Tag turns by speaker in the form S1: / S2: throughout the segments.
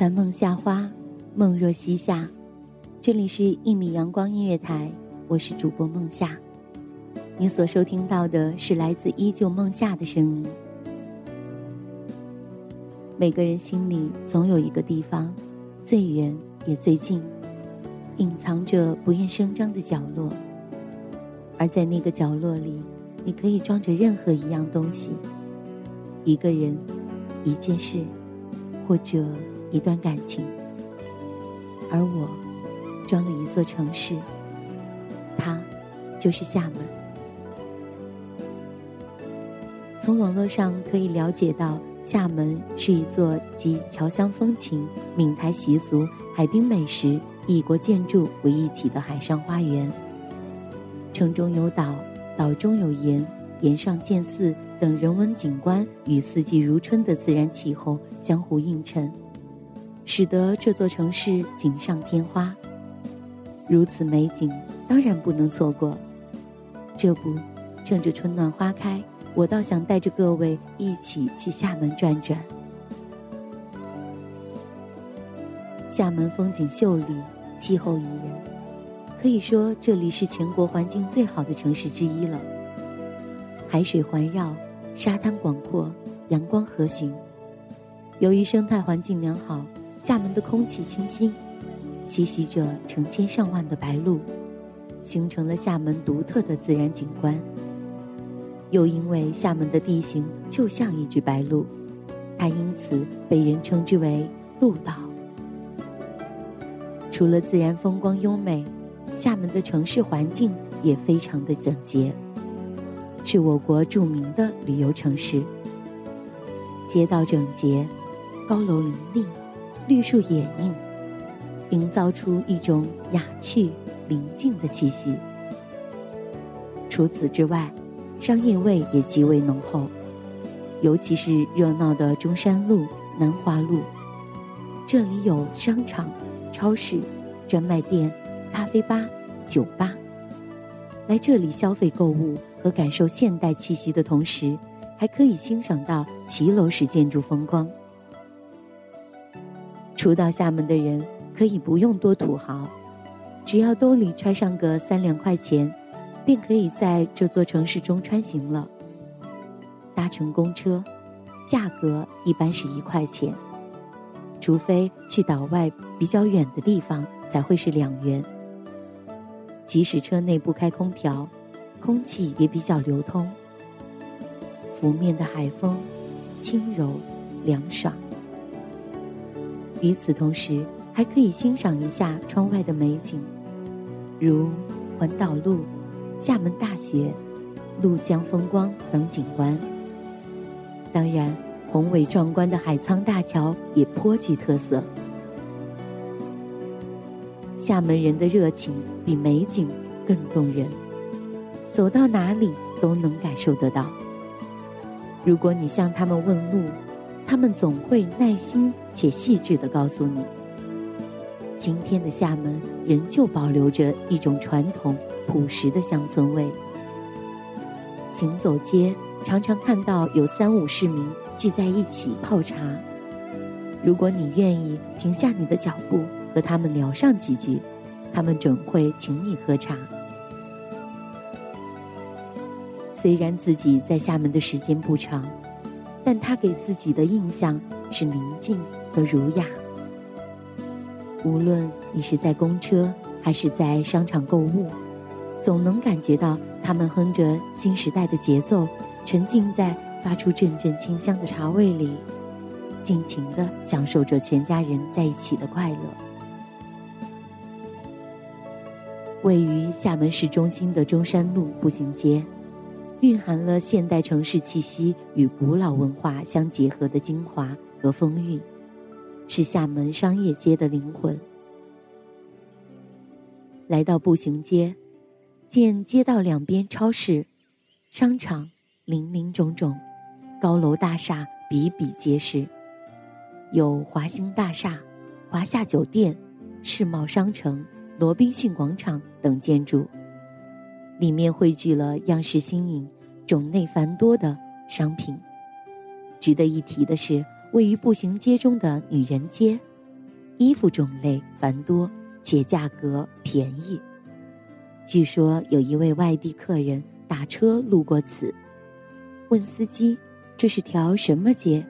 S1: 凡梦夏花，梦若西夏。这里是一米阳光音乐台，我是主播梦夏。你所收听到的是来自依旧梦夏的声音。每个人心里总有一个地方，最远也最近，隐藏着不愿声张的角落。而在那个角落里，你可以装着任何一样东西，一个人，一件事，或者。一段感情，而我装了一座城市，它就是厦门。从网络上可以了解到，厦门是一座集侨乡风情、闽台习俗、海滨美食、异国建筑为一体的海上花园。城中有岛，岛中有岩，岩上建寺等人文景观与四季如春的自然气候相互映衬。使得这座城市锦上添花。如此美景，当然不能错过。这不，趁着春暖花开，我倒想带着各位一起去厦门转转。厦门风景秀丽，气候宜人，可以说这里是全国环境最好的城市之一了。海水环绕，沙滩广阔，阳光和煦。由于生态环境良好。厦门的空气清新，栖息着成千上万的白鹭，形成了厦门独特的自然景观。又因为厦门的地形就像一只白鹭，它因此被人称之为“鹭岛”。除了自然风光优美，厦门的城市环境也非常的整洁，是我国著名的旅游城市。街道整洁，高楼林立。绿树掩映，营造出一种雅趣宁静的气息。除此之外，商业味也极为浓厚，尤其是热闹的中山路、南华路，这里有商场、超市、专卖店、咖啡吧、酒吧。来这里消费购物和感受现代气息的同时，还可以欣赏到骑楼式建筑风光。初到厦门的人可以不用多土豪，只要兜里揣上个三两块钱，便可以在这座城市中穿行了。搭乘公车，价格一般是一块钱，除非去岛外比较远的地方才会是两元。即使车内不开空调，空气也比较流通，拂面的海风轻柔凉爽。与此同时，还可以欣赏一下窗外的美景，如环岛路、厦门大学、鹭江风光等景观。当然，宏伟壮观的海沧大桥也颇具特色。厦门人的热情比美景更动人，走到哪里都能感受得到。如果你向他们问路，他们总会耐心且细致的告诉你，今天的厦门仍旧保留着一种传统朴实的乡村味。行走街，常常看到有三五市民聚在一起泡茶。如果你愿意停下你的脚步和他们聊上几句，他们准会请你喝茶。虽然自己在厦门的时间不长。但他给自己的印象是宁静和儒雅。无论你是在公车还是在商场购物，总能感觉到他们哼着新时代的节奏，沉浸在发出阵阵清香的茶味里，尽情地享受着全家人在一起的快乐。位于厦门市中心的中山路步行街，蕴含了现代城市气息与古老文化相结合的精华和风韵，是厦门商业街的灵魂。来到步行街。见街道两边超市、商场林林种种，高楼大厦比比皆是，有华兴大厦、华夏酒店、世贸商城、罗宾逊广场等建筑，里面汇聚了样式新颖、种类繁多的商品。值得一提的是，位于步行街中的女人街，衣服种类繁多且价格便宜。据说有一位外地客人打车路过此，问司机：“这是条什么街？”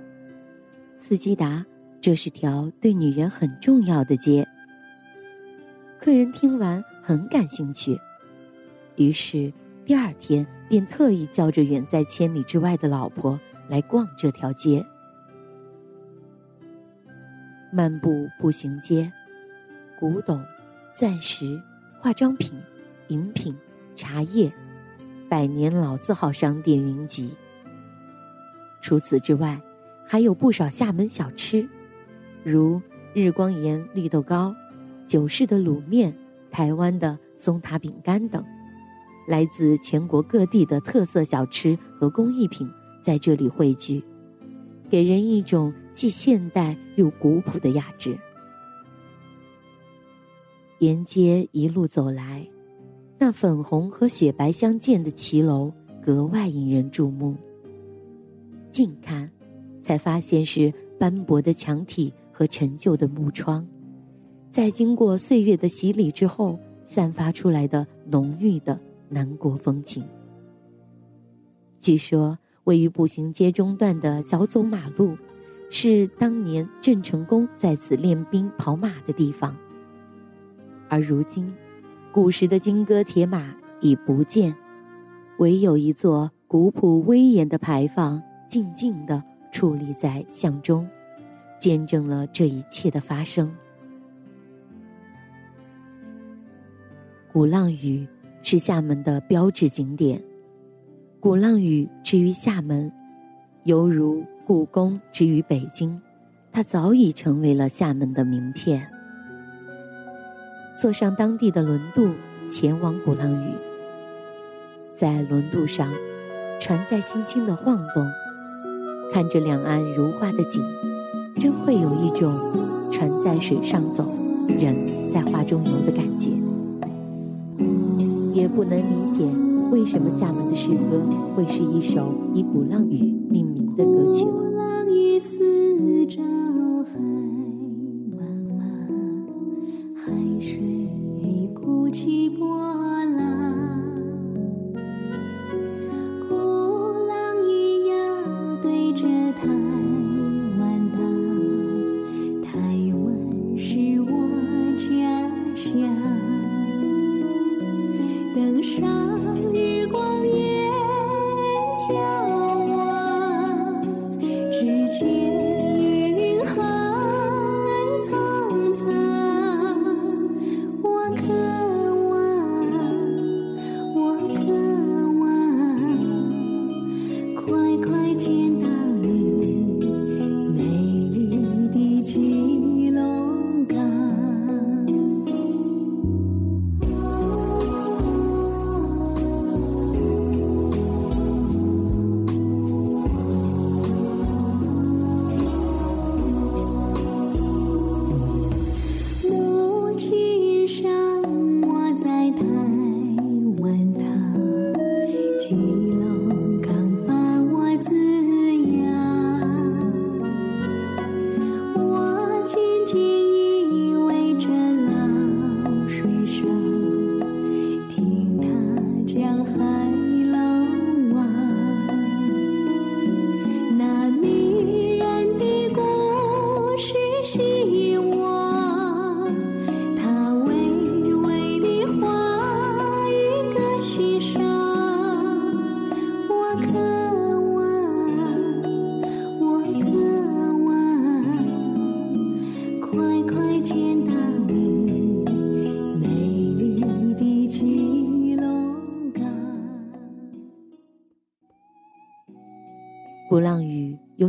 S1: 司机答：“这是条对女人很重要的街。”客人听完很感兴趣，于是第二天便特意叫着远在千里之外的老婆来逛这条街。漫步步行街，古董、钻石、化妆品。饮品、茶叶、百年老字号商店云集。除此之外，还有不少厦门小吃，如日光岩绿豆糕、九市的卤面、台湾的松塔饼干等，来自全国各地的特色小吃和工艺品在这里汇聚，给人一种既现代又古朴的雅致。沿街一路走来。那粉红和雪白相间的骑楼格外引人注目。近看，才发现是斑驳的墙体和陈旧的木窗，在经过岁月的洗礼之后，散发出来的浓郁的南国风情。据说，位于步行街中段的小走马路，是当年郑成功在此练兵跑马的地方，而如今。古时的金戈铁马已不见，唯有一座古朴威严的牌坊静静地矗立在巷中，见证了这一切的发生。鼓浪屿是厦门的标志景点，鼓浪屿之于厦门，犹如故宫之于北京，它早已成为了厦门的名片。坐上当地的轮渡前往鼓浪屿，在轮渡上，船在轻轻的晃动，看着两岸如画的景，真会有一种船在水上走，人在画中游的感觉。也不能理解为什么厦门的诗歌会是一首以鼓浪屿命名的歌曲了。
S2: 登上日光岩见到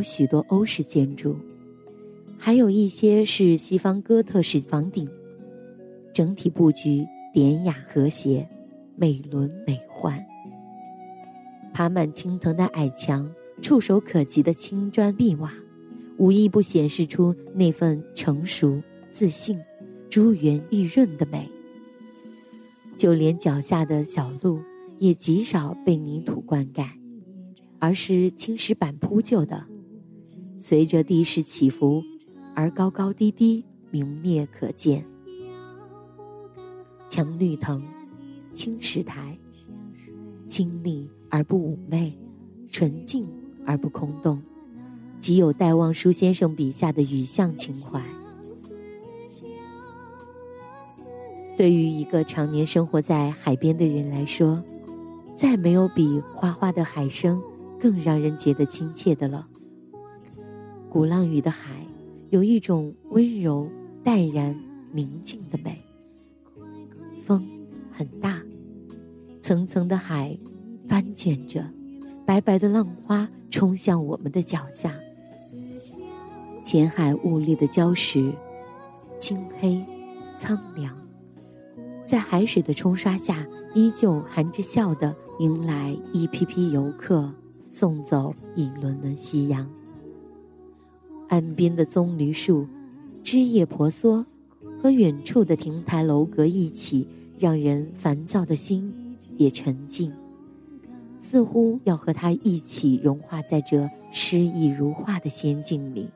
S1: 有许多欧式建筑，还有一些是西方哥特式房顶，整体布局典雅和谐，美轮美奂。爬满青藤的矮墙，触手可及的青砖碧瓦，无一不显示出那份成熟、自信、珠圆玉润的美。就连脚下的小路，也极少被泥土灌溉，而是青石板铺就的。随着地势起伏，而高高低低，明灭可见。墙绿藤，青石台，清丽而不妩媚，纯净而不空洞，极有戴望舒先生笔下的雨巷情怀。对于一个常年生活在海边的人来说，再没有比哗哗的海声更让人觉得亲切的了。鼓浪屿的海有一种温柔、淡然、宁静的美。风很大，层层的海翻卷着，白白的浪花冲向我们的脚下。浅海兀立的礁石，青黑、苍凉。在海水的冲刷下，依旧含着笑的迎来一批批游客，送走一轮轮夕阳。岸边的棕榈树，枝叶婆娑，和远处的亭台楼阁一起，让人烦躁的心也沉静，似乎要和它一起融化在这诗意如画的仙境里。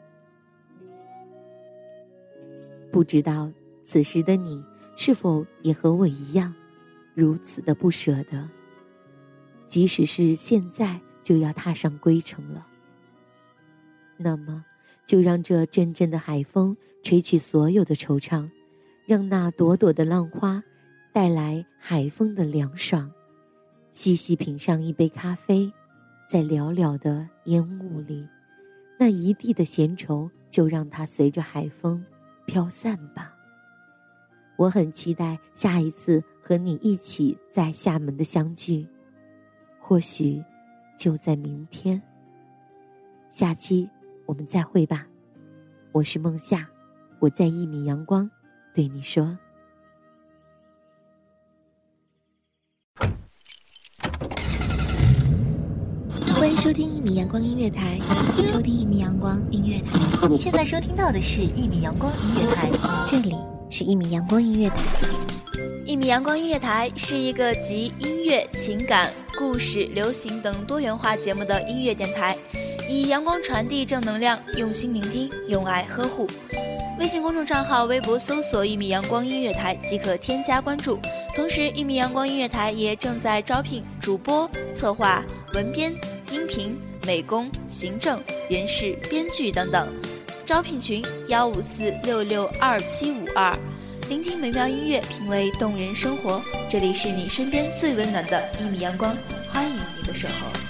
S1: 不知道此时的你。是否也和我一样，如此的不舍得？即使是现在就要踏上归程了，那么就让这阵阵的海风吹去所有的惆怅，让那朵朵的浪花带来海风的凉爽，细细品上一杯咖啡，在寥寥的烟雾里，那一地的闲愁就让它随着海风飘散吧。我很期待下一次和你一起在厦门的相聚，或许就在明天。下期我们再会吧，我是梦夏，我在一米阳光对你说。
S3: 欢迎收听一米阳光音乐台，
S2: 收听一米阳光音乐台。
S4: 你现在收听到的是一米阳光音乐台，
S3: 这里。是一米阳光音乐台。
S5: 一米阳光音乐台是一个集音乐、情感、故事、流行等多元化节目的音乐电台，以阳光传递正能量，用心聆听，用爱呵护。微信公众账号、微博搜索“一米阳光音乐台”即可添加关注。同时，一米阳光音乐台也正在招聘主播、策划、文编、音频、美工、行政、人事、编剧等等。招聘群幺五四六六二七五二，聆听美妙音乐，品味动人生活。这里是你身边最温暖的一米阳光，欢迎你的守候。